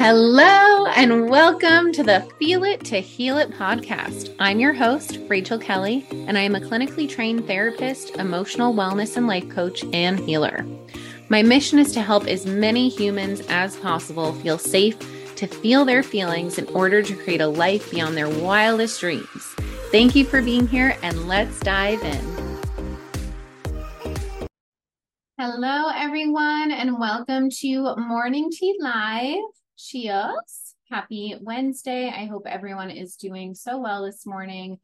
Hello, and welcome to the Feel It to Heal It podcast. I'm your host, Rachel Kelly, and I am a clinically trained therapist, emotional wellness and life coach, and healer. My mission is to help as many humans as possible feel safe to feel their feelings in order to create a life beyond their wildest dreams. Thank you for being here, and let's dive in. Hello, everyone, and welcome to Morning Tea Live. Cheers. Happy Wednesday. I hope everyone is doing so well this morning.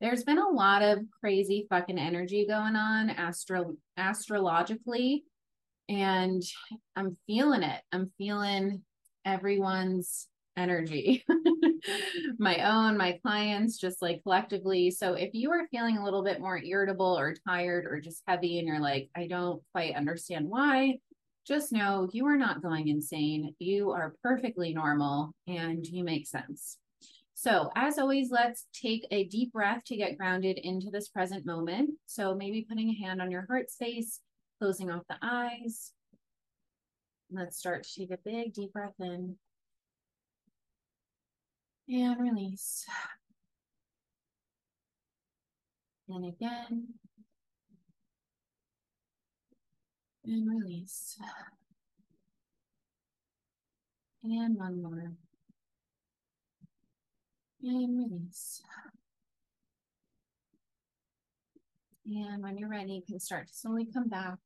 There's been a lot of crazy fucking energy going on astro astrologically and I'm feeling it. I'm feeling everyone's energy. my own, my clients, just like collectively. So if you are feeling a little bit more irritable or tired or just heavy and you're like, I don't quite understand why, just know you are not going insane. You are perfectly normal and you make sense. So, as always, let's take a deep breath to get grounded into this present moment. So, maybe putting a hand on your heart space, closing off the eyes. Let's start to take a big deep breath in and release. And again, and release. And one more. And release. And when you're ready, you can start to slowly come back.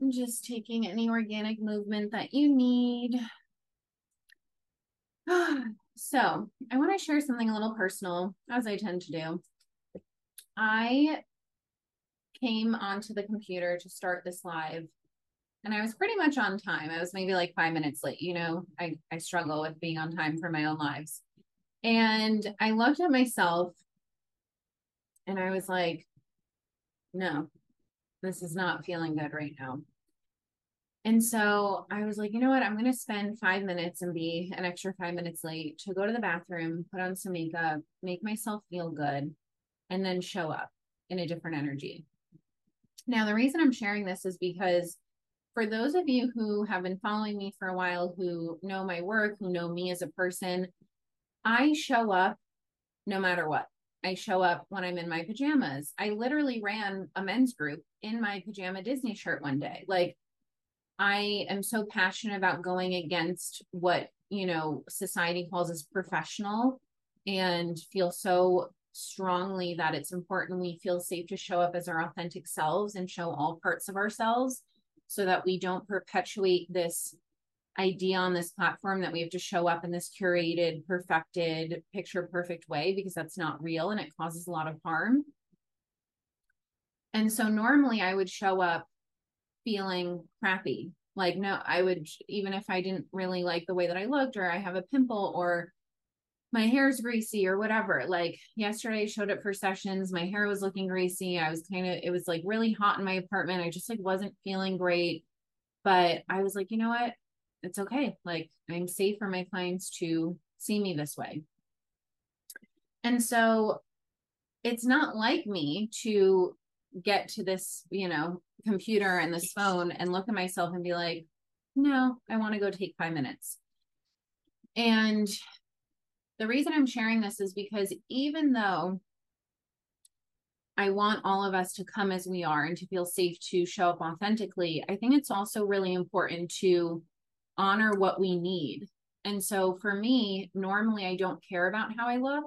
And just taking any organic movement that you need. so, I want to share something a little personal, as I tend to do. I came onto the computer to start this live and I was pretty much on time. I was maybe like five minutes late. You know, I, I struggle with being on time for my own lives. And I looked at myself and I was like, no, this is not feeling good right now. And so I was like, you know what? I'm going to spend five minutes and be an extra five minutes late to go to the bathroom, put on some makeup, make myself feel good, and then show up in a different energy. Now, the reason I'm sharing this is because for those of you who have been following me for a while, who know my work, who know me as a person, I show up no matter what. I show up when I'm in my pajamas. I literally ran a men's group in my pajama Disney shirt one day. Like, I am so passionate about going against what, you know, society calls as professional and feel so strongly that it's important we feel safe to show up as our authentic selves and show all parts of ourselves so that we don't perpetuate this idea on this platform that we have to show up in this curated, perfected, picture perfect way because that's not real and it causes a lot of harm. And so normally I would show up feeling crappy. Like, no, I would, even if I didn't really like the way that I looked, or I have a pimple, or my hair's greasy or whatever. Like yesterday I showed up for sessions, my hair was looking greasy. I was kind of it was like really hot in my apartment. I just like wasn't feeling great. But I was like, you know what? It's okay. Like I'm safe for my clients to see me this way. And so it's not like me to get to this, you know, computer and this phone and look at myself and be like, no, I want to go take five minutes. And the reason I'm sharing this is because even though I want all of us to come as we are and to feel safe to show up authentically, I think it's also really important to honor what we need. And so for me, normally I don't care about how I look,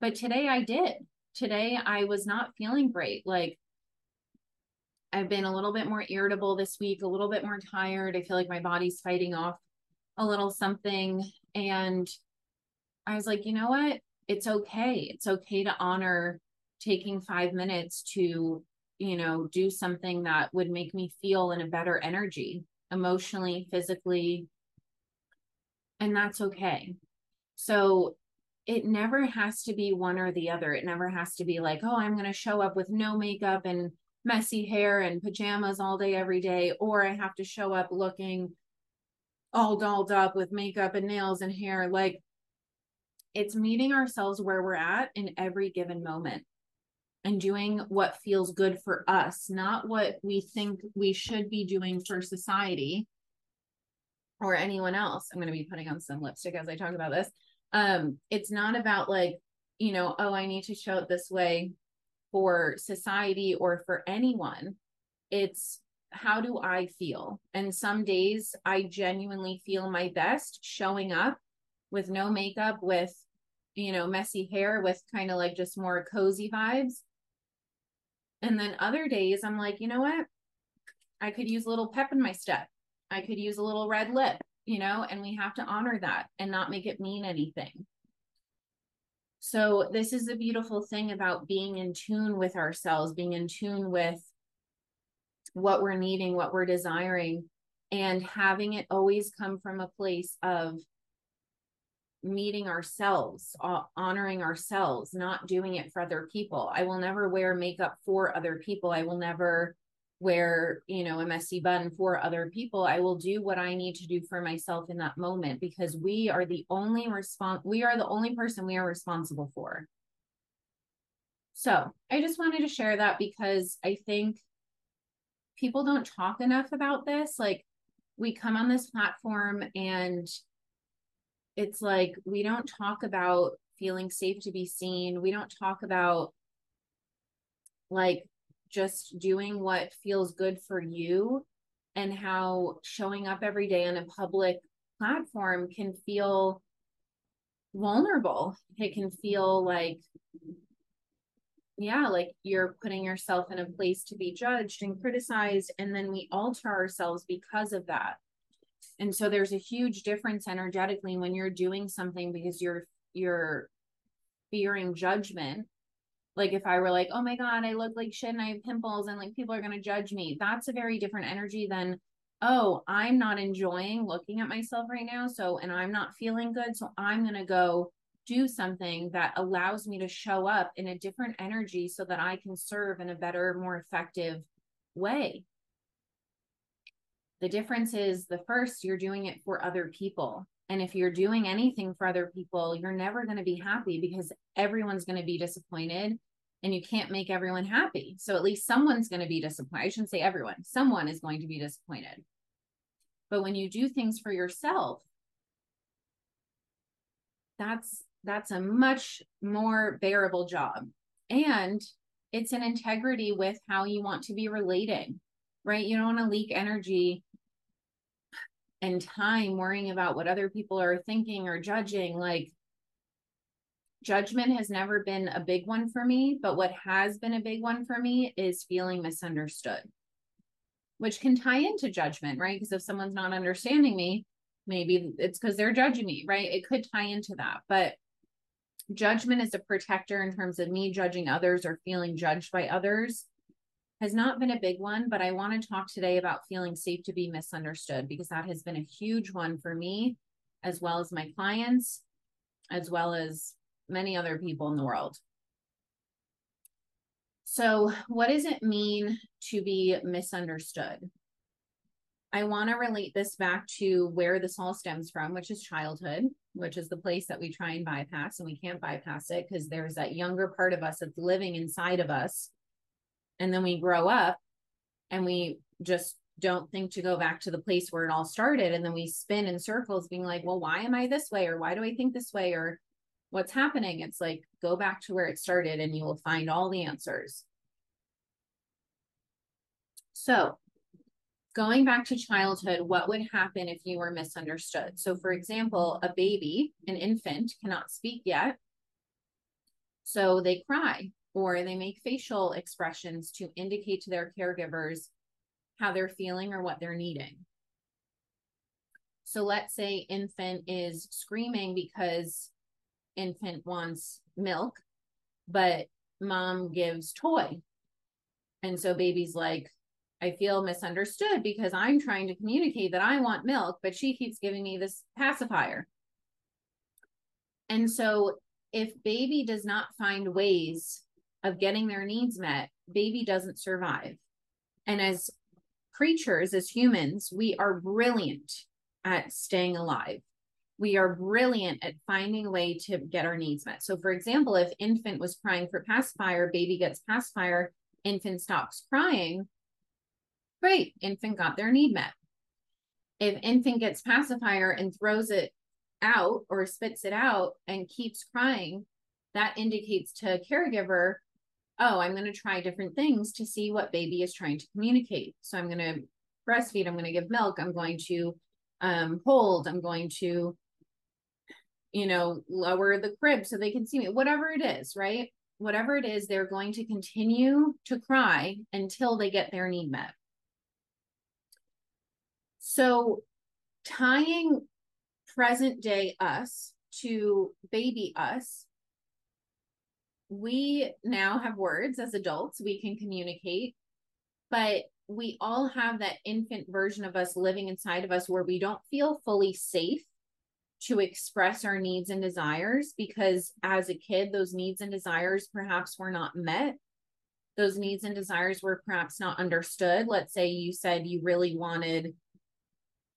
but today I did. Today I was not feeling great. Like I've been a little bit more irritable this week, a little bit more tired. I feel like my body's fighting off a little something. And I was like, you know what? It's okay. It's okay to honor taking five minutes to, you know, do something that would make me feel in a better energy, emotionally, physically. And that's okay. So it never has to be one or the other. It never has to be like, oh, I'm going to show up with no makeup and messy hair and pajamas all day, every day, or I have to show up looking all dolled up with makeup and nails and hair. Like, it's meeting ourselves where we're at in every given moment and doing what feels good for us, not what we think we should be doing for society or anyone else. I'm going to be putting on some lipstick as I talk about this. Um, it's not about like, you know, oh, I need to show it this way for society or for anyone. It's how do I feel? And some days I genuinely feel my best showing up with no makeup, with, you know, messy hair, with kind of like just more cozy vibes. And then other days I'm like, you know what? I could use a little pep in my step. I could use a little red lip, you know, and we have to honor that and not make it mean anything. So, this is a beautiful thing about being in tune with ourselves, being in tune with what we're needing, what we're desiring, and having it always come from a place of meeting ourselves, uh, honoring ourselves, not doing it for other people. I will never wear makeup for other people. I will never wear, you know, a messy bun for other people. I will do what I need to do for myself in that moment because we are the only response we are the only person we are responsible for. So, I just wanted to share that because I think people don't talk enough about this. Like we come on this platform and it's like we don't talk about feeling safe to be seen. We don't talk about like just doing what feels good for you and how showing up every day on a public platform can feel vulnerable. It can feel like yeah, like you're putting yourself in a place to be judged and criticized, and then we alter ourselves because of that. And so there's a huge difference energetically when you're doing something because you're you're fearing judgment. Like if I were like, oh my God, I look like shit and I have pimples and like people are gonna judge me. That's a very different energy than, oh, I'm not enjoying looking at myself right now. So and I'm not feeling good. So I'm gonna go do something that allows me to show up in a different energy so that I can serve in a better, more effective way. The difference is the first, you're doing it for other people. And if you're doing anything for other people, you're never going to be happy because everyone's going to be disappointed and you can't make everyone happy. So at least someone's going to be disappointed. I shouldn't say everyone, someone is going to be disappointed. But when you do things for yourself, that's that's a much more bearable job. And it's an integrity with how you want to be relating, right? You don't want to leak energy and time worrying about what other people are thinking or judging. Like, judgment has never been a big one for me, but what has been a big one for me is feeling misunderstood, which can tie into judgment, right? Because if someone's not understanding me, maybe it's because they're judging me, right? It could tie into that. But judgment is a protector in terms of me judging others or feeling judged by others has not been a big one, but I want to talk today about feeling safe to be misunderstood because that has been a huge one for me, as well as my clients, as well as many other people in the world. So, what does it mean to be misunderstood? I want to relate this back to where this all stems from, which is childhood, which is the place that we try and bypass, and we can't bypass it because there's that younger part of us that's living inside of us. And then we grow up and we just don't think to go back to the place where it all started. And then we spin in circles, being like, well, why am I this way? Or why do I think this way? Or what's happening? It's like, go back to where it started and you will find all the answers. So, going back to childhood, what would happen if you were misunderstood? So, for example, a baby, an infant, cannot speak yet. So they cry or they make facial expressions to indicate to their caregivers how they're feeling or what they're needing. So let's say infant is screaming because infant wants milk, but mom gives toy. And so baby's like, I feel misunderstood because I'm trying to communicate that I want milk, but she keeps giving me this pacifier. And so, if baby does not find ways of getting their needs met, baby doesn't survive. And as creatures, as humans, we are brilliant at staying alive. We are brilliant at finding a way to get our needs met. So, for example, if infant was crying for pacifier, baby gets pacifier, infant stops crying, Great, infant got their need met. if infant gets pacifier and throws it out or spits it out and keeps crying, that indicates to a caregiver, oh, I'm going to try different things to see what baby is trying to communicate. So I'm going to breastfeed, I'm going to give milk, I'm going to um, hold, I'm going to, you know, lower the crib so they can see me, whatever it is, right? Whatever it is, they're going to continue to cry until they get their need met. So tying present day us to baby us, we now have words as adults, we can communicate, but we all have that infant version of us living inside of us where we don't feel fully safe to express our needs and desires because as a kid, those needs and desires perhaps were not met. Those needs and desires were perhaps not understood. Let's say you said you really wanted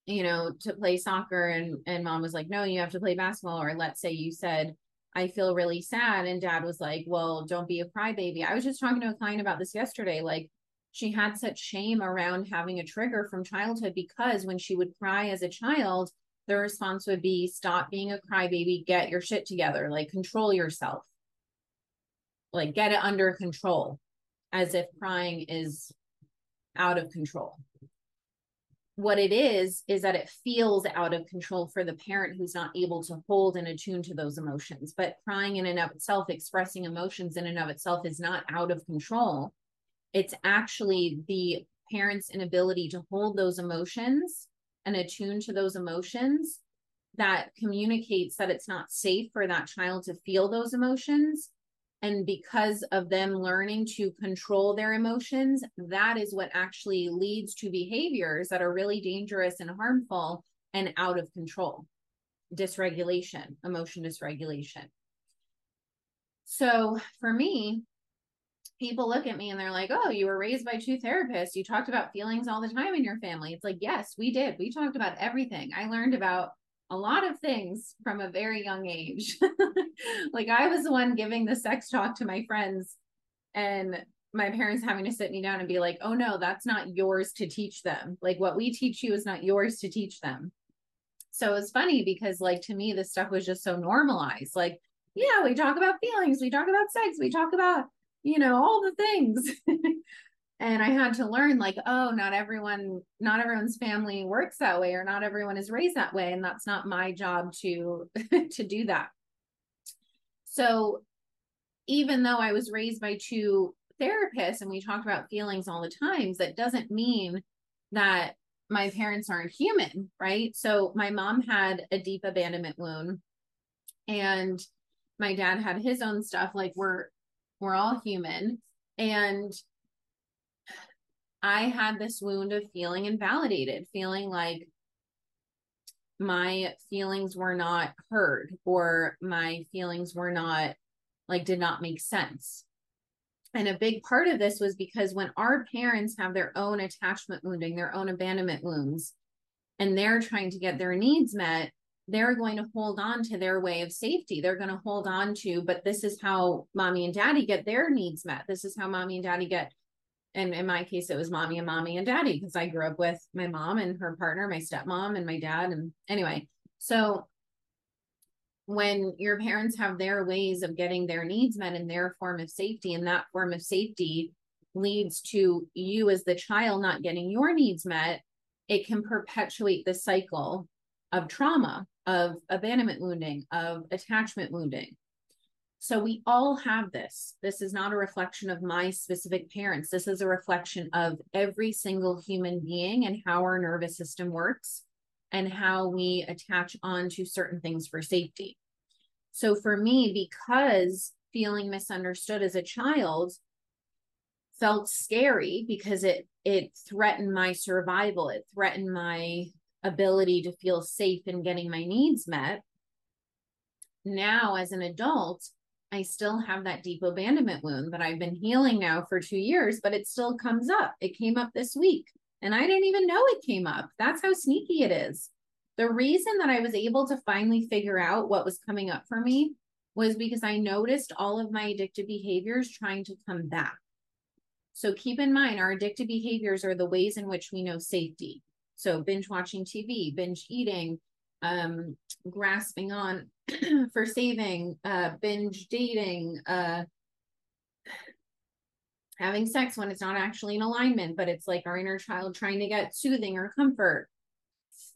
you know, to play soccer and and mom was like, "No, you have to play basketball." Or let's say you said, "I feel really sad," and dad was like, "Well, don't be a crybaby." I was just talking to a client about this yesterday. Like, she had such shame around having a trigger from childhood because when she would cry as a child, the response would be, "Stop being a crybaby. Get your shit together. Like, control yourself. Like, get it under control." As if crying is out of control what it is is that it feels out of control for the parent who's not able to hold and attune to those emotions. But crying in and of itself expressing emotions in and of itself is not out of control. It's actually the parent's inability to hold those emotions and attune to those emotions that communicates that it's not safe for that child to feel those emotions and because of them learning to control their emotions, that is what actually leads to behaviors that are really dangerous and harmful and out of control. Dysregulation, emotion dysregulation. So for me, people look at me and they're like, oh, you were raised by two therapists. You talked about feelings all the time in your family. It's like, yes, we did. We talked about everything. I learned about a lot of things from a very young age. like I was the one giving the sex talk to my friends and my parents having to sit me down and be like, "Oh no, that's not yours to teach them. Like what we teach you is not yours to teach them." So it's funny because like to me this stuff was just so normalized. Like, yeah, we talk about feelings, we talk about sex, we talk about, you know, all the things. and i had to learn like oh not everyone not everyone's family works that way or not everyone is raised that way. And that's not my job to to do that. So even though i was raised by two therapists and we talked about feelings all the times that doesn't mean that my parents aren't human right? So my mom had a deep abandonment wound and my dad had his own stuff like we're we're all human. And I had this wound of feeling invalidated, feeling like my feelings were not heard or my feelings were not like did not make sense. And a big part of this was because when our parents have their own attachment wounding, their own abandonment wounds, and they're trying to get their needs met, they're going to hold on to their way of safety. They're going to hold on to, but this is how mommy and daddy get their needs met. This is how mommy and daddy get and in my case it was mommy and mommy and daddy because i grew up with my mom and her partner my stepmom and my dad and anyway so when your parents have their ways of getting their needs met in their form of safety and that form of safety leads to you as the child not getting your needs met it can perpetuate the cycle of trauma of abandonment wounding of attachment wounding so we all have this. This is not a reflection of my specific parents. This is a reflection of every single human being and how our nervous system works and how we attach on to certain things for safety. So for me, because feeling misunderstood as a child felt scary because it it threatened my survival, it threatened my ability to feel safe in getting my needs met. Now as an adult, I still have that deep abandonment wound that I've been healing now for two years, but it still comes up. It came up this week and I didn't even know it came up. That's how sneaky it is. The reason that I was able to finally figure out what was coming up for me was because I noticed all of my addictive behaviors trying to come back. So keep in mind, our addictive behaviors are the ways in which we know safety. So binge watching TV, binge eating, um, grasping on for saving, uh, binge dating, uh, having sex when it's not actually in alignment, but it's like our inner child trying to get soothing or comfort.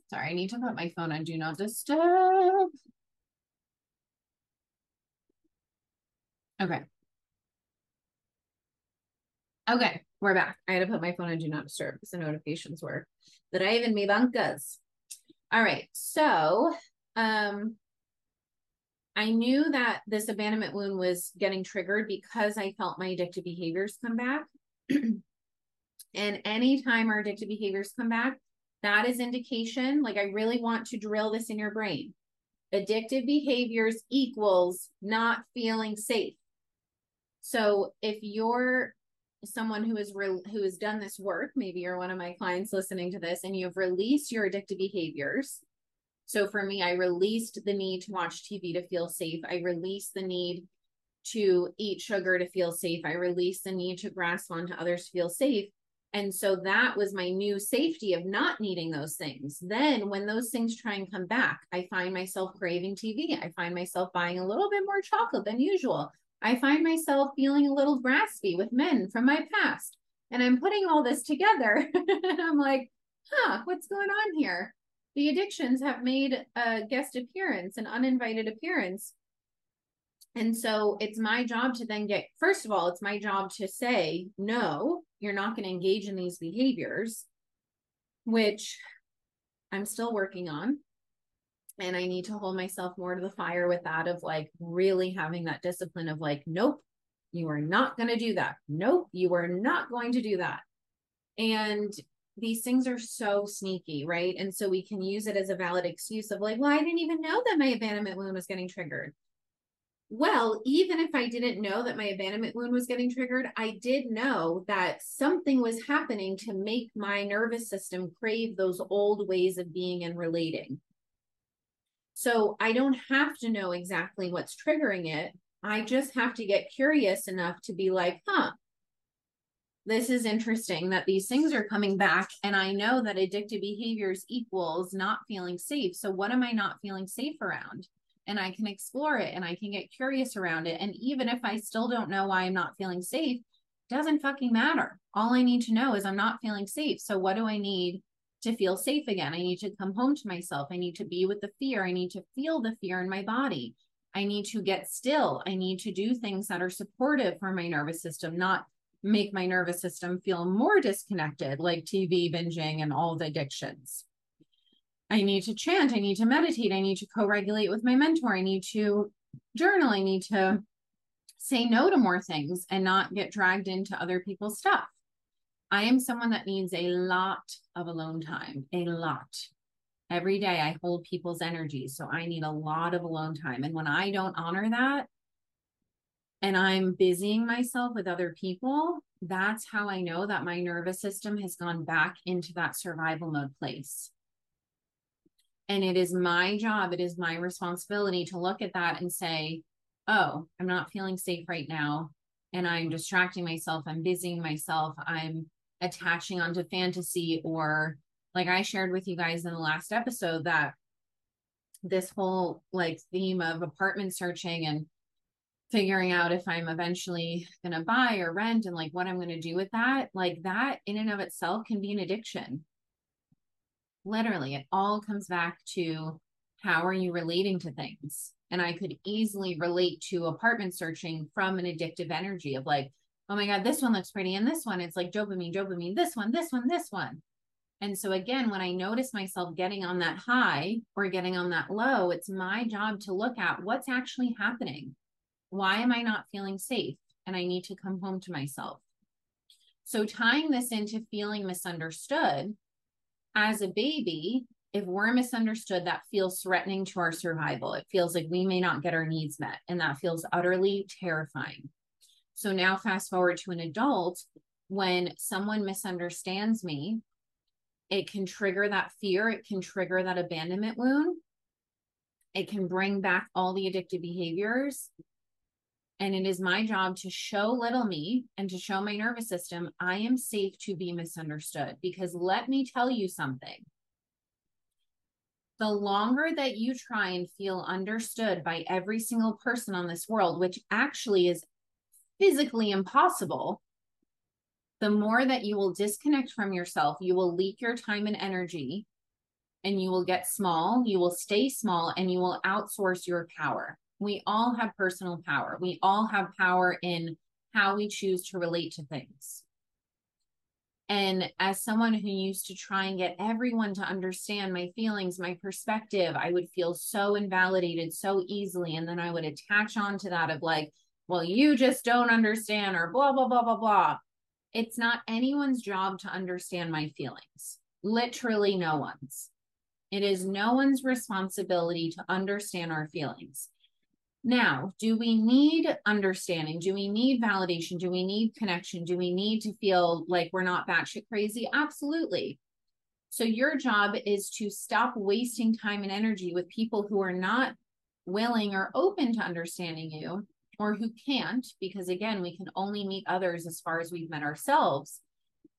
Sorry, I need to put my phone on do not disturb. Okay. Okay, we're back. I had to put my phone on do not disturb because the notifications were driving me bancas. All right, so um I knew that this abandonment wound was getting triggered because I felt my addictive behaviors come back. and anytime our addictive behaviors come back, that is indication. Like, I really want to drill this in your brain. Addictive behaviors equals not feeling safe. So if you're someone who is re- who has done this work, maybe you're one of my clients listening to this, and you've released your addictive behaviors. So for me, I released the need to watch TV to feel safe. I released the need to eat sugar to feel safe. I released the need to grasp onto others to feel safe. And so that was my new safety of not needing those things. Then, when those things try and come back, I find myself craving TV. I find myself buying a little bit more chocolate than usual. I find myself feeling a little graspy with men from my past. And I'm putting all this together. and I'm like, huh, what's going on here? The addictions have made a guest appearance, an uninvited appearance. And so it's my job to then get, first of all, it's my job to say, no, you're not going to engage in these behaviors, which I'm still working on and I need to hold myself more to the fire with that of like really having that discipline of like, nope, you are not going to do that. Nope, you are not going to do that. And these things are so sneaky, right? And so we can use it as a valid excuse of like, well, I didn't even know that my abandonment wound was getting triggered. Well, even if I didn't know that my abandonment wound was getting triggered, I did know that something was happening to make my nervous system crave those old ways of being and relating. So I don't have to know exactly what's triggering it. I just have to get curious enough to be like, huh, this is interesting that these things are coming back. And I know that addictive behaviors equals not feeling safe. So what am I not feeling safe around? And I can explore it and I can get curious around it. And even if I still don't know why I'm not feeling safe, doesn't fucking matter. All I need to know is I'm not feeling safe. So what do I need to feel safe again. I need to come home to myself. I need to be with the fear. I need to feel the fear in my body. I need to get still. I need to do things that are supportive for my nervous system, not make my nervous system feel more disconnected, like TV binging and all the addictions. I need to chant. I need to meditate. I need to co regulate with my mentor. I need to journal. I need to say no to more things and not get dragged into other people's stuff. I am someone that needs a lot of alone time, a lot. Every day I hold people's energy. So I need a lot of alone time. And when I don't honor that and I'm busying myself with other people, that's how I know that my nervous system has gone back into that survival mode place. And it is my job, it is my responsibility to look at that and say, oh, I'm not feeling safe right now. And I'm distracting myself. I'm busying myself. I'm attaching onto fantasy or like I shared with you guys in the last episode that this whole like theme of apartment searching and figuring out if I'm eventually going to buy or rent and like what I'm going to do with that, like that in and of itself can be an addiction. Literally, it all comes back to how are you relating to things? And I could easily relate to apartment searching from an addictive energy of like, oh my God, this one looks pretty. And this one, it's like dopamine, dopamine, this one, this one, this one. And so again, when I notice myself getting on that high or getting on that low, it's my job to look at what's actually happening. Why am I not feeling safe? And I need to come home to myself. So tying this into feeling misunderstood as a baby, if we're misunderstood, that feels threatening to our survival. It feels like we may not get our needs met, and that feels utterly terrifying. So now, fast forward to an adult, when someone misunderstands me, it can trigger that fear, it can trigger that abandonment wound, it can bring back all the addictive behaviors. And it is my job to show little me and to show my nervous system I am safe to be misunderstood. Because let me tell you something the longer that you try and feel understood by every single person on this world, which actually is physically impossible, the more that you will disconnect from yourself, you will leak your time and energy, and you will get small, you will stay small, and you will outsource your power. We all have personal power. We all have power in how we choose to relate to things. And as someone who used to try and get everyone to understand my feelings, my perspective, I would feel so invalidated so easily. And then I would attach on to that of like, well, you just don't understand, or blah, blah, blah, blah, blah. It's not anyone's job to understand my feelings. Literally, no one's. It is no one's responsibility to understand our feelings. Now, do we need understanding? Do we need validation? Do we need connection? Do we need to feel like we're not batshit crazy? Absolutely. So, your job is to stop wasting time and energy with people who are not willing or open to understanding you or who can't, because again, we can only meet others as far as we've met ourselves.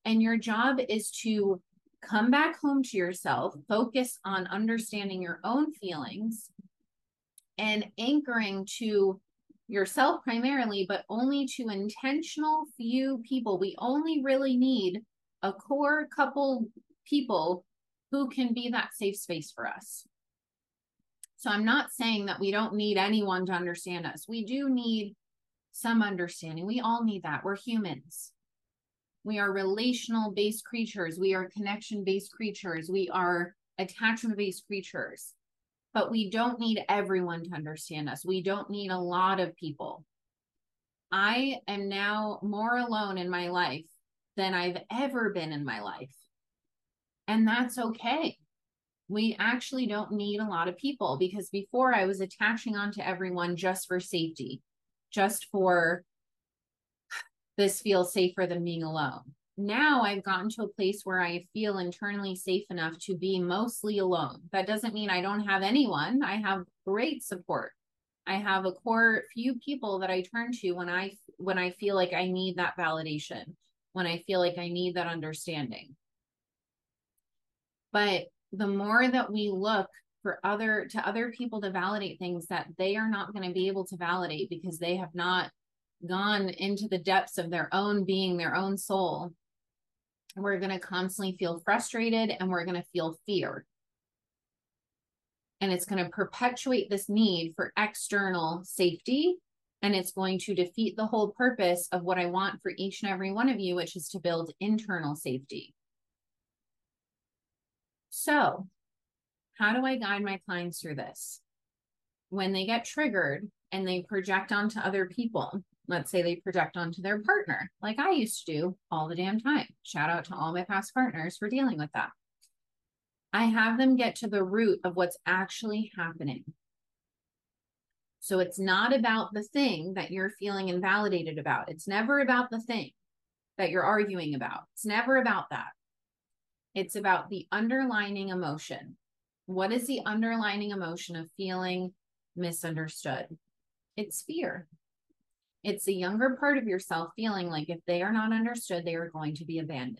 And your job is to come back home to yourself, focus on understanding your own feelings and anchoring to yourself primarily, but only to intentional few people. We only really need a core couple people who can be that safe space for us. So I'm not saying that we don't need anyone to understand us. We do need some understanding. We all need that. We're humans. We are relational based creatures. We are connection based creatures. We are attachment based creatures but we don't need everyone to understand us. We don't need a lot of people. I am now more alone in my life than I've ever been in my life. And that's okay. We actually don't need a lot of people because before I was attaching onto everyone just for safety, just for this feels safer than being alone now I've gotten to a place where I feel internally safe enough to be mostly alone. That doesn't mean I don't have anyone. I have great support. I have a core few people that I turn to when I when I feel like I need that validation, when I feel like I need that understanding. But the more that we look for other to other people to validate things that they are not going to be able to validate because they have not gone into the depths of their own being, their own soul, we're going to constantly feel frustrated and we're going to feel fear. And it's going to perpetuate this need for external safety. And it's going to defeat the whole purpose of what I want for each and every one of you, which is to build internal safety. So, how do I guide my clients through this? When they get triggered and they project onto other people, let's say they project onto their partner, like I used to do all the damn time. Shout out to all my past partners for dealing with that. I have them get to the root of what's actually happening. So it's not about the thing that you're feeling invalidated about. It's never about the thing that you're arguing about. It's never about that. It's about the underlining emotion. What is the underlining emotion of feeling misunderstood? It's fear. It's the younger part of yourself feeling like if they are not understood, they are going to be abandoned.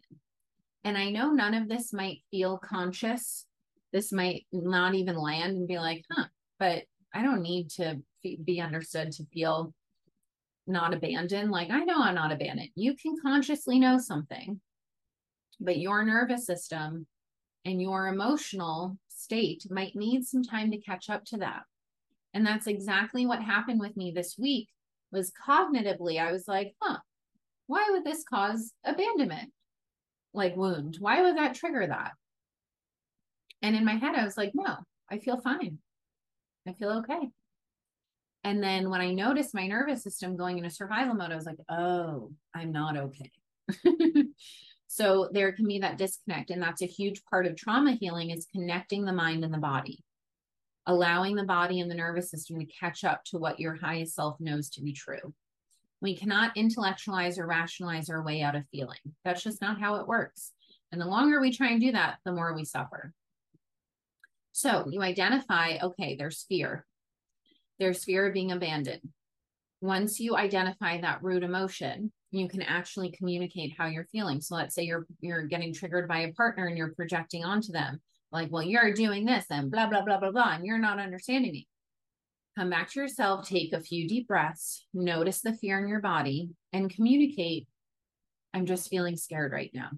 And I know none of this might feel conscious. This might not even land and be like, huh, but I don't need to be understood to feel not abandoned. Like, I know I'm not abandoned. You can consciously know something, but your nervous system and your emotional state might need some time to catch up to that. And that's exactly what happened with me this week was cognitively, I was like, huh, why would this cause abandonment? Like wound. Why would that trigger that? And in my head, I was like, no, I feel fine. I feel okay. And then when I noticed my nervous system going into survival mode, I was like, oh, I'm not okay. so there can be that disconnect. And that's a huge part of trauma healing is connecting the mind and the body allowing the body and the nervous system to catch up to what your highest self knows to be true. We cannot intellectualize or rationalize our way out of feeling. That's just not how it works. And the longer we try and do that, the more we suffer. So you identify, okay, there's fear. There's fear of being abandoned. once you identify that root emotion, you can actually communicate how you're feeling. So let's say you're you're getting triggered by a partner and you're projecting onto them, like, well, you're doing this and blah blah blah blah blah, and you're not understanding me. Come back to yourself, take a few deep breaths, notice the fear in your body, and communicate. I'm just feeling scared right now.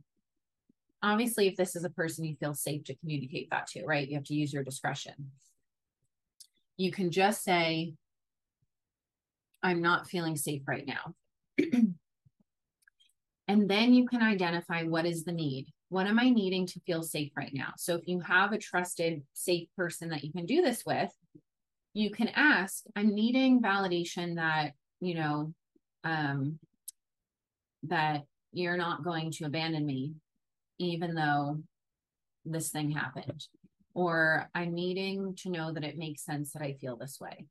Obviously, if this is a person you feel safe to communicate that to, right? You have to use your discretion. You can just say, I'm not feeling safe right now. and then you can identify what is the need. What am I needing to feel safe right now? So if you have a trusted, safe person that you can do this with, you can ask, I'm needing validation that, you know, um, that you're not going to abandon me, even though this thing happened. Or I'm needing to know that it makes sense that I feel this way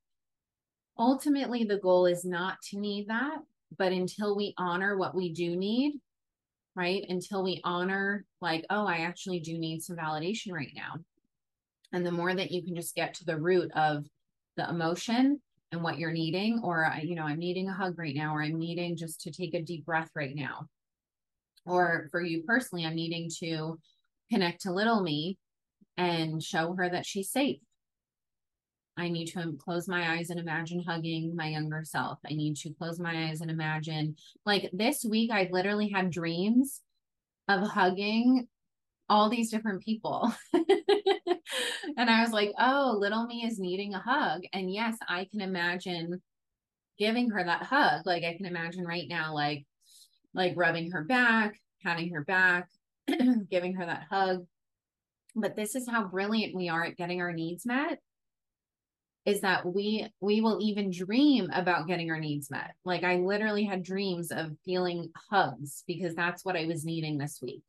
ultimately the goal is not to need that but until we honor what we do need right? Until we honor like oh i actually do need some validation right now. And the more that you can just get to the root of the emotion and what you're needing or uh, you know i'm needing a hug right now or i'm needing just to take a deep breath right now or for you personally i'm needing to connect to little me and show her that she's safe I need to close my eyes and imagine hugging my younger self. I need to close my eyes and imagine, like this week, I literally had dreams of hugging all these different people. and I was like, oh, little me is needing a hug. And yes, I can imagine giving her that hug. Like I can imagine right now, like, like rubbing her back, patting her back, giving her that hug. But this is how brilliant we are at getting our needs met is that we we will even dream about getting our needs met. Like I literally had dreams of feeling hugs because that's what I was needing this week.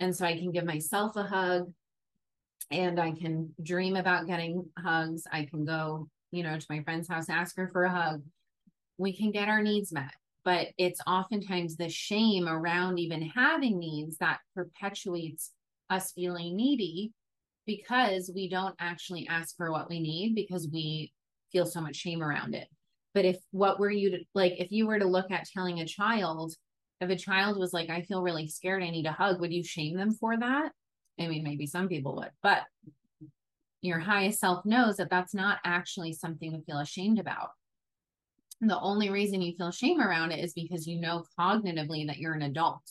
And so I can give myself a hug and I can dream about getting hugs. I can go, you know, to my friend's house, ask her for a hug. We can get our needs met. But it's oftentimes the shame around even having needs that perpetuates us feeling needy because we don't actually ask for what we need because we feel so much shame around it. But if what were you to like, if you were to look at telling a child, if a child was like, I feel really scared, I need a hug, would you shame them for that? I mean, maybe some people would, but your highest self knows that that's not actually something to feel ashamed about. And the only reason you feel shame around it is because you know cognitively that you're an adult.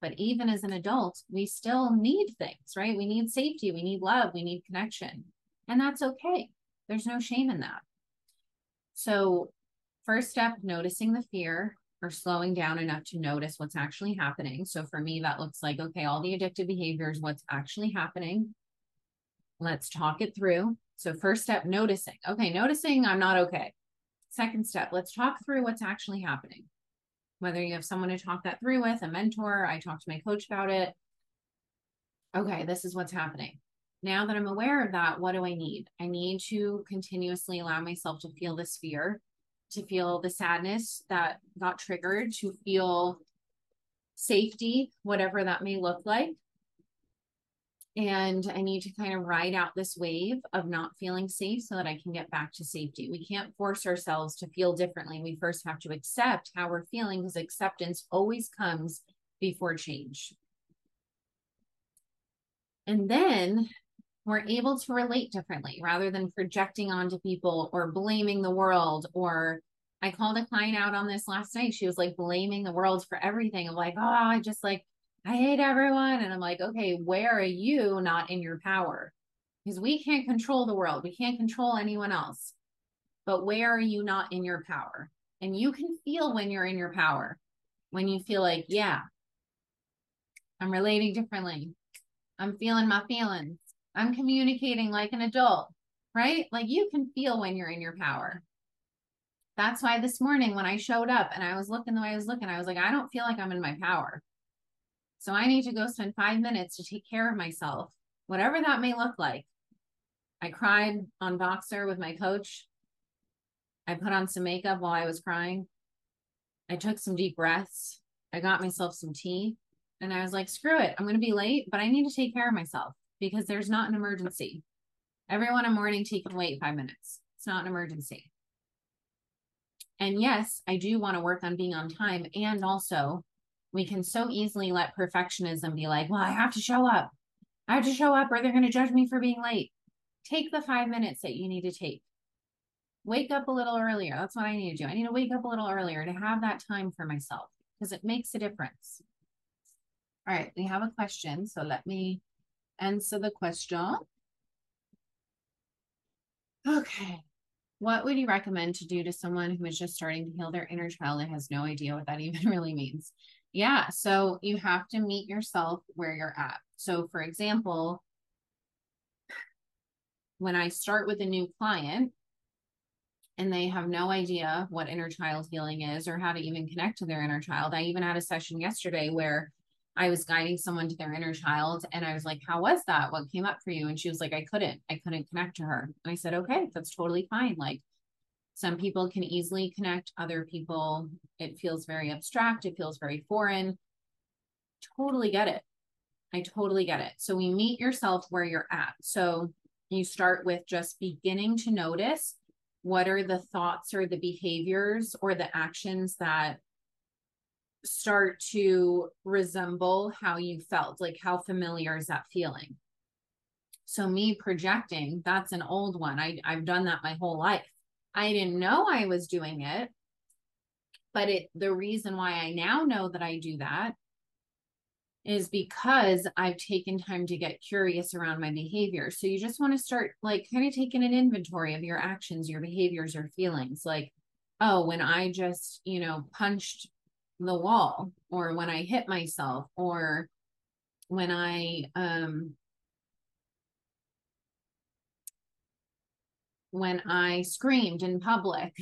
But even as an adult, we still need things, right? We need safety, we need love, we need connection. And that's okay. There's no shame in that. So, first step, noticing the fear or slowing down enough to notice what's actually happening. So, for me, that looks like okay, all the addictive behaviors, what's actually happening. Let's talk it through. So, first step, noticing. Okay, noticing I'm not okay. Second step, let's talk through what's actually happening whether you have someone to talk that through with, a mentor, I talked to my coach about it. Okay, this is what's happening. Now that I'm aware of that, what do I need? I need to continuously allow myself to feel this fear, to feel the sadness that got triggered, to feel safety, whatever that may look like and I need to kind of ride out this wave of not feeling safe so that I can get back to safety. We can't force ourselves to feel differently. We first have to accept how we're feeling because acceptance always comes before change. And then we're able to relate differently rather than projecting onto people or blaming the world or I called a client out on this last night. She was like blaming the world for everything. I'm like, oh, I just like I hate everyone. And I'm like, okay, where are you not in your power? Because we can't control the world, we can't control anyone else. But where are you not in your power? And you can feel when you're in your power, when you feel like, yeah, I'm relating differently. I'm feeling my feelings. I'm communicating like an adult, right? Like you can feel when you're in your power. That's why this morning when I showed up and I was looking the way I was looking, I was like, I don't feel like I'm in my power. So I need to go spend five minutes to take care of myself, whatever that may look like. I cried on Voxer with my coach. I put on some makeup while I was crying. I took some deep breaths. I got myself some tea and I was like, screw it. I'm going to be late, but I need to take care of myself because there's not an emergency. Everyone in morning take and wait five minutes. It's not an emergency. And yes, I do want to work on being on time. And also, we can so easily let perfectionism be like, well, I have to show up. I have to show up or they're going to judge me for being late. Take the five minutes that you need to take. Wake up a little earlier. That's what I need to do. I need to wake up a little earlier to have that time for myself because it makes a difference. All right, we have a question. So let me answer the question. Okay. What would you recommend to do to someone who is just starting to heal their inner child and has no idea what that even really means? Yeah, so you have to meet yourself where you're at. So, for example, when I start with a new client and they have no idea what inner child healing is or how to even connect to their inner child, I even had a session yesterday where I was guiding someone to their inner child and I was like, How was that? What came up for you? And she was like, I couldn't, I couldn't connect to her. And I said, Okay, that's totally fine. Like, some people can easily connect, other people, it feels very abstract, it feels very foreign. Totally get it. I totally get it. So, we meet yourself where you're at. So, you start with just beginning to notice what are the thoughts or the behaviors or the actions that start to resemble how you felt like how familiar is that feeling so me projecting that's an old one I, i've done that my whole life i didn't know i was doing it but it the reason why i now know that i do that is because i've taken time to get curious around my behavior. So you just want to start like kind of taking an inventory of your actions your behaviors your feelings like oh when i just you know punched the wall or when I hit myself or when I um when I screamed in public,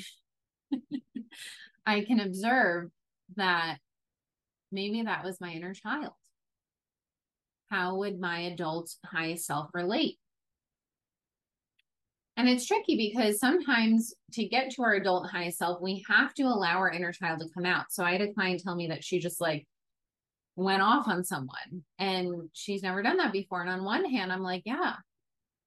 I can observe that maybe that was my inner child. How would my adult highest self relate? And it's tricky because sometimes to get to our adult high self, we have to allow our inner child to come out. So I had a client tell me that she just like went off on someone and she's never done that before. And on one hand, I'm like, yeah,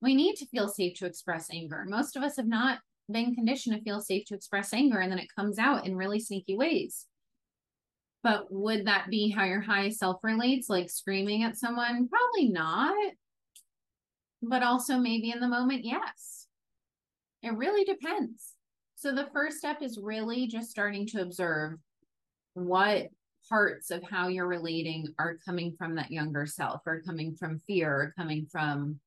we need to feel safe to express anger. Most of us have not been conditioned to feel safe to express anger and then it comes out in really sneaky ways. But would that be how your high self relates, like screaming at someone? Probably not. But also, maybe in the moment, yes it really depends. So the first step is really just starting to observe what parts of how you're relating are coming from that younger self or coming from fear or coming from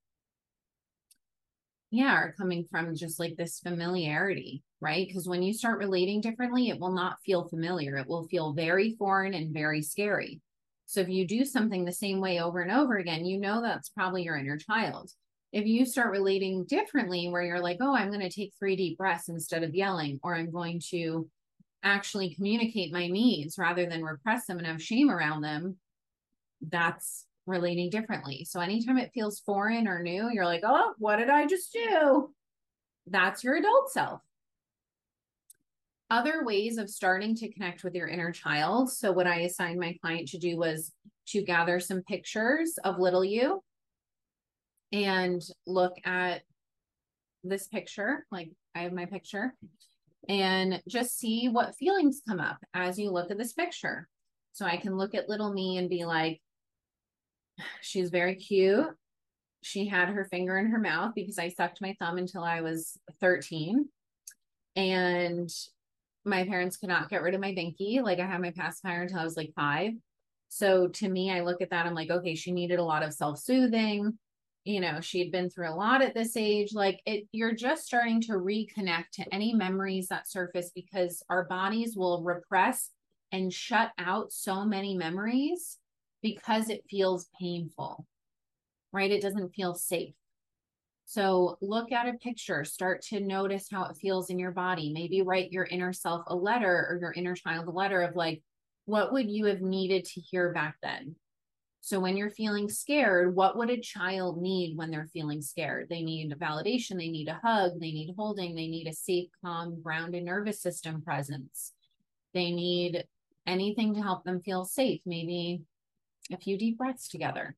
yeah are coming from just like this familiarity right? Because when you start relating differently it will not feel familiar. It will feel very foreign and very scary. So if you do something the same way over and over again you know that's probably your inner child. If you start relating differently where you're like oh i'm going to take three deep breaths instead of yelling or i'm going to actually communicate my needs rather than repress them and have shame around them that's relating differently. So anytime it feels foreign or new you're like oh what did i just do? That's your adult self. Other ways of starting to connect with your inner child. So what i assigned my client to do was to gather some pictures of little you and look at this picture, like I have my picture, and just see what feelings come up as you look at this picture. So I can look at little me and be like, she's very cute. She had her finger in her mouth because I sucked my thumb until I was 13. And my parents could not get rid of my binky. Like I had my pacifier until I was like five. So to me, I look at that, I'm like, okay, she needed a lot of self soothing you know she'd been through a lot at this age like it you're just starting to reconnect to any memories that surface because our bodies will repress and shut out so many memories because it feels painful right? It doesn't feel safe. So look at a picture. Start to notice how it feels in your body. Maybe write your inner self a letter or your inner child a letter of like what would you have needed to hear back then? So when you're feeling scared, what would a child need when they're feeling scared? They need a validation, they need a hug, they need holding, they need a safe, calm, grounded nervous system presence. They need anything to help them feel safe, maybe a few deep breaths together.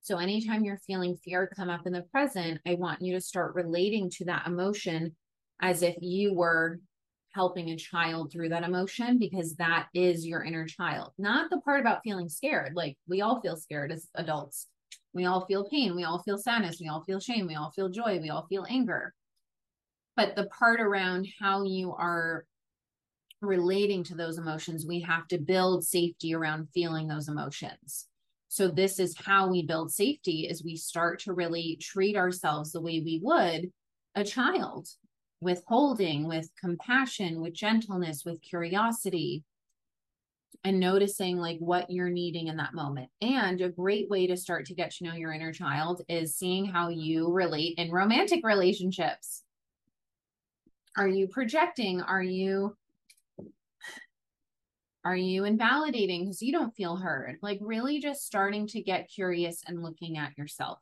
So anytime you're feeling fear come up in the present, I want you to start relating to that emotion as if you were helping a child through that emotion because that is your inner child, not the part about feeling scared. Like we all feel scared as adults. We all feel pain. We all feel sadness. We all feel shame. We all feel joy. We all feel anger. But the part around how you are relating to those emotions, we have to build safety around feeling those emotions. So this is how we build safety is we start to really treat ourselves the way we would a child with holding, with compassion, with gentleness, with curiosity, and noticing like what you're needing in that moment. And a great way to start to get to know your inner child is seeing how you relate in romantic relationships. Are you projecting? Are you are you invalidating because you don't feel heard? Like really just starting to get curious and looking at yourself.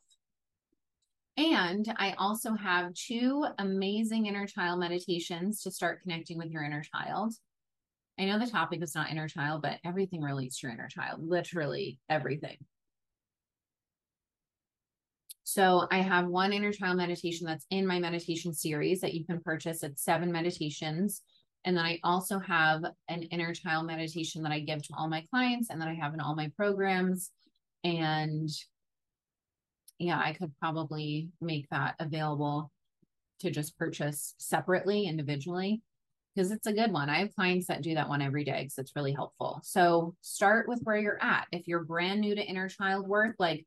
And I also have two amazing inner child meditations to start connecting with your inner child. I know the topic is not inner child, but everything relates to your inner child, literally everything. So I have one inner child meditation that's in my meditation series that you can purchase. It's seven meditations. And then I also have an inner child meditation that I give to all my clients and that I have in all my programs. And yeah, I could probably make that available to just purchase separately, individually, because it's a good one. I have clients that do that one every day because it's really helpful. So start with where you're at. If you're brand new to inner child work, like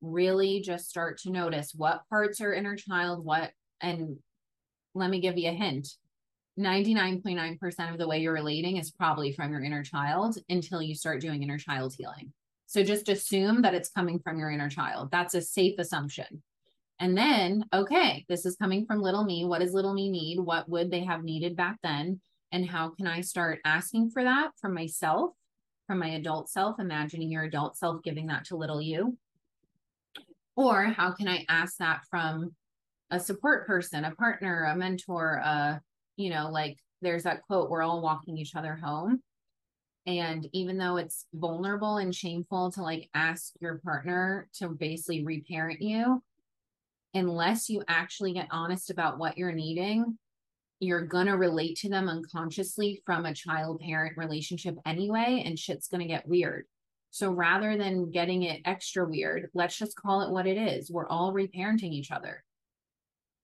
really just start to notice what parts are inner child, what, and let me give you a hint 99.9% of the way you're relating is probably from your inner child until you start doing inner child healing. So just assume that it's coming from your inner child. That's a safe assumption. And then, okay, this is coming from little me. What does little me need? What would they have needed back then? And how can I start asking for that from myself, from my adult self, imagining your adult self giving that to little you? Or how can I ask that from a support person, a partner, a mentor, a, you know, like there's that quote, we're all walking each other home. And even though it's vulnerable and shameful to like ask your partner to basically reparent you, unless you actually get honest about what you're needing, you're going to relate to them unconsciously from a child parent relationship anyway, and shit's going to get weird. So rather than getting it extra weird, let's just call it what it is. We're all reparenting each other.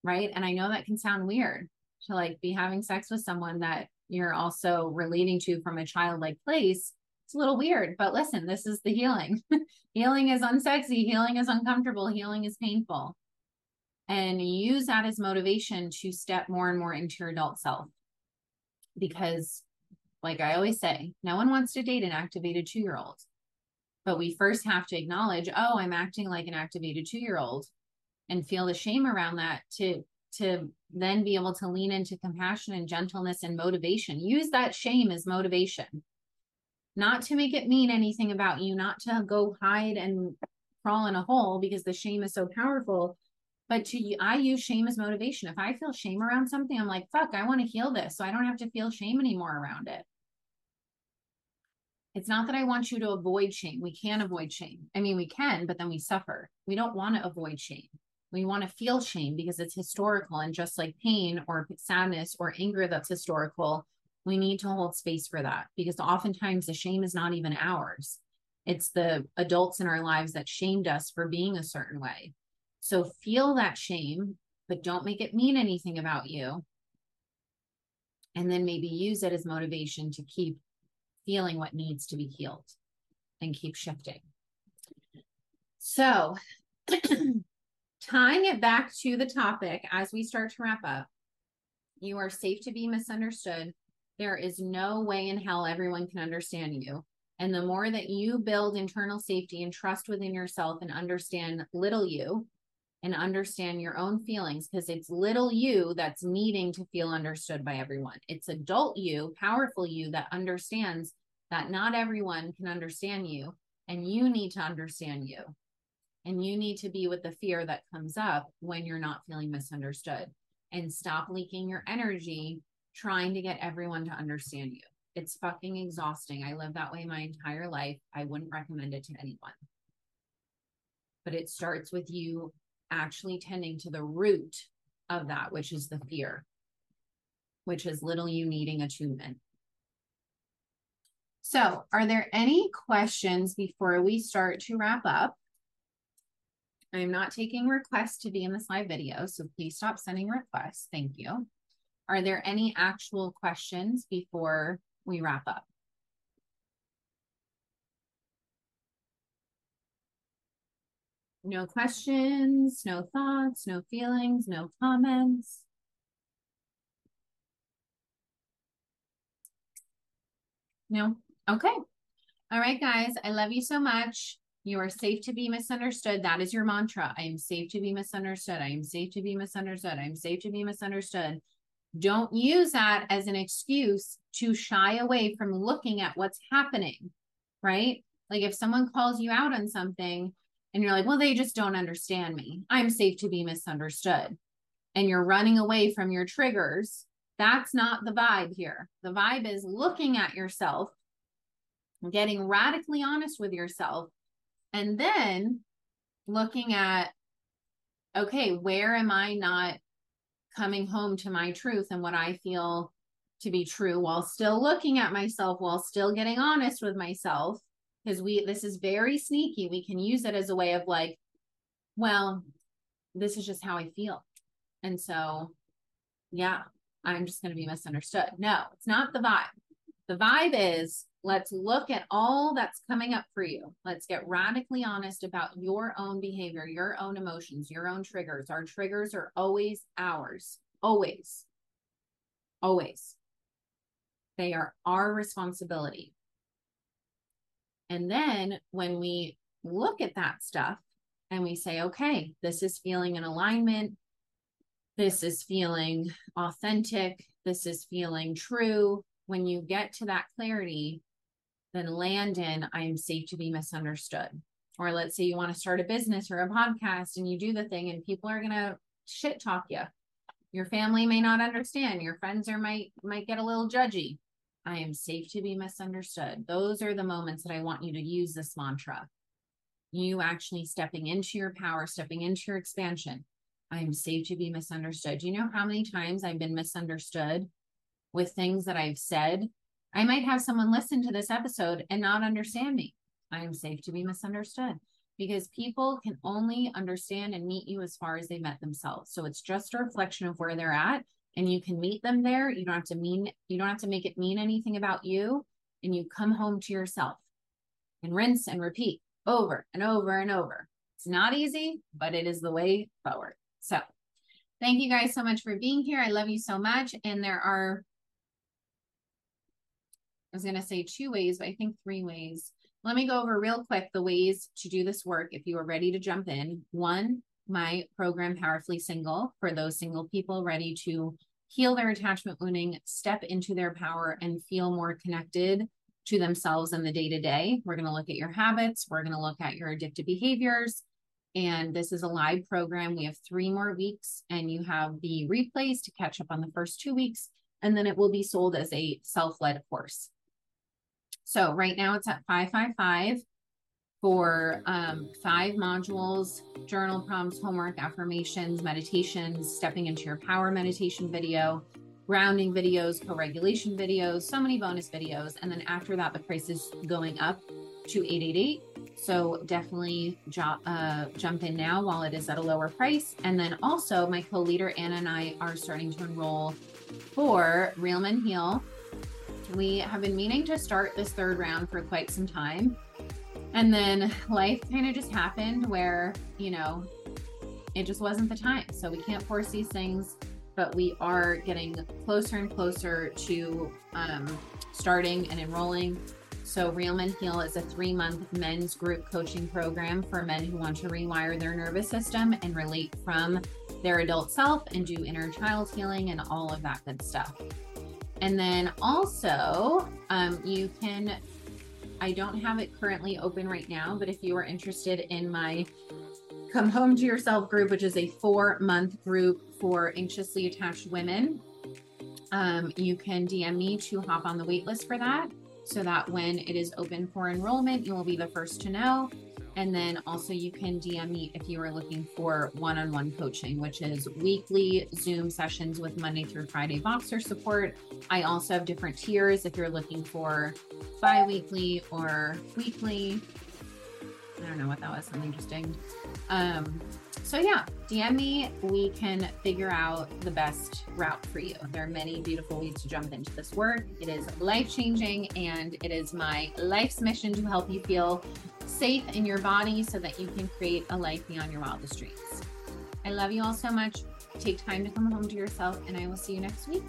Right. And I know that can sound weird to like be having sex with someone that you're also relating to from a childlike place, it's a little weird. But listen, this is the healing. healing is unsexy, healing is uncomfortable, healing is painful. And use that as motivation to step more and more into your adult self. Because, like I always say, no one wants to date an activated two year old. But we first have to acknowledge, oh, I'm acting like an activated two year old and feel the shame around that to to then be able to lean into compassion and gentleness and motivation. Use that shame as motivation, not to make it mean anything about you, not to go hide and crawl in a hole because the shame is so powerful. But to I use shame as motivation. If I feel shame around something, I'm like, fuck, I want to heal this. So I don't have to feel shame anymore around it. It's not that I want you to avoid shame. We can't avoid shame. I mean, we can, but then we suffer. We don't want to avoid shame. We want to feel shame because it's historical. And just like pain or sadness or anger that's historical, we need to hold space for that because oftentimes the shame is not even ours. It's the adults in our lives that shamed us for being a certain way. So feel that shame, but don't make it mean anything about you. And then maybe use it as motivation to keep feeling what needs to be healed and keep shifting. So, tying it back to the topic as we start to wrap up, you are safe to be misunderstood. There is no way in hell everyone can understand you. And the more that you build internal safety and trust within yourself and understand little you and understand your own feelings, because it's little you that's needing to feel understood by everyone. It's adult you, powerful you that understands that not everyone can understand you and you need to understand you. And you need to be with the fear that comes up when you're not feeling misunderstood and stop leaking your energy trying to get everyone to understand you. It's fucking exhausting. I lived that way my entire life. I wouldn't recommend it to anyone. But it starts with you actually tending to the root of that, which is the fear. which is little you needing attunement. So, are there any questions before we start to wrap up? I'm not taking requests to be in this live video, so please stop sending requests. Thank you. Are there any actual questions before we wrap up? No questions, no thoughts, no feelings, no comments. No? Okay. All right, guys. I love you so much. You are safe to be misunderstood. That is your mantra. I am safe to be misunderstood. I am safe to be misunderstood. I am safe to be misunderstood. Don't use that as an excuse to shy away from looking at what's happening, right? Like if someone calls you out on something and you're like, well, they just don't understand me. I'm safe to be misunderstood. And you're running away from your triggers. That's not the vibe here. The vibe is looking at yourself, getting radically honest with yourself, and then looking at, okay, where am I not coming home to my truth and what I feel to be true while still looking at myself, while still getting honest with myself? Because we, this is very sneaky. We can use it as a way of like, well, this is just how I feel. And so, yeah, I'm just going to be misunderstood. No, it's not the vibe. The vibe is let's look at all that's coming up for you. Let's get radically honest about your own behavior, your own emotions, your own triggers. Our triggers are always ours, always, always. They are our responsibility. And then when we look at that stuff and we say, okay, this is feeling in alignment, this is feeling authentic, this is feeling true. When you get to that clarity, then land in I am safe to be misunderstood. Or let's say you want to start a business or a podcast and you do the thing and people are going to shit talk you. Your family may not understand. Your friends are might might get a little judgy. I am safe to be misunderstood. Those are the moments that I want you to use this mantra. You actually stepping into your power, stepping into your expansion. I am safe to be misunderstood. Do you know how many times I've been misunderstood with things that I've said I might have someone listen to this episode and not understand me. I am safe to be misunderstood because people can only understand and meet you as far as they met themselves. So it's just a reflection of where they're at and you can meet them there. You don't have to mean you don't have to make it mean anything about you and you come home to yourself and rinse and repeat over and over and over. It's not easy, but it is the way forward. So, thank you guys so much for being here. I love you so much and there are was going to say two ways, but I think three ways. Let me go over real quick the ways to do this work if you are ready to jump in. One, my program, Powerfully Single, for those single people ready to heal their attachment wounding, step into their power, and feel more connected to themselves in the day to day. We're going to look at your habits, we're going to look at your addictive behaviors. And this is a live program. We have three more weeks, and you have the replays to catch up on the first two weeks. And then it will be sold as a self led course. So right now it's at 555 for um, five modules, journal prompts, homework, affirmations, meditations, stepping into your power meditation video, grounding videos, co-regulation videos, so many bonus videos. And then after that, the price is going up to 888. So definitely jo- uh, jump in now while it is at a lower price. And then also my co-leader Anna and I are starting to enroll for Real Men Heal we have been meaning to start this third round for quite some time. And then life kind of just happened where, you know, it just wasn't the time. So we can't force these things, but we are getting closer and closer to um, starting and enrolling. So, Real Men Heal is a three month men's group coaching program for men who want to rewire their nervous system and relate from their adult self and do inner child healing and all of that good stuff. And then also, um, you can, I don't have it currently open right now, but if you are interested in my Come Home to Yourself group, which is a four month group for anxiously attached women, um, you can DM me to hop on the wait list for that so that when it is open for enrollment, you will be the first to know. And then also you can DM me if you are looking for one-on-one coaching, which is weekly Zoom sessions with Monday through Friday Voxer support. I also have different tiers if you're looking for bi-weekly or weekly. I don't know what that was, something interesting. Um, so yeah, DM me. We can figure out the best route for you. There are many beautiful ways to jump into this work. It is life changing and it is my life's mission to help you feel safe in your body so that you can create a life beyond your wildest dreams. I love you all so much. Take time to come home to yourself, and I will see you next week.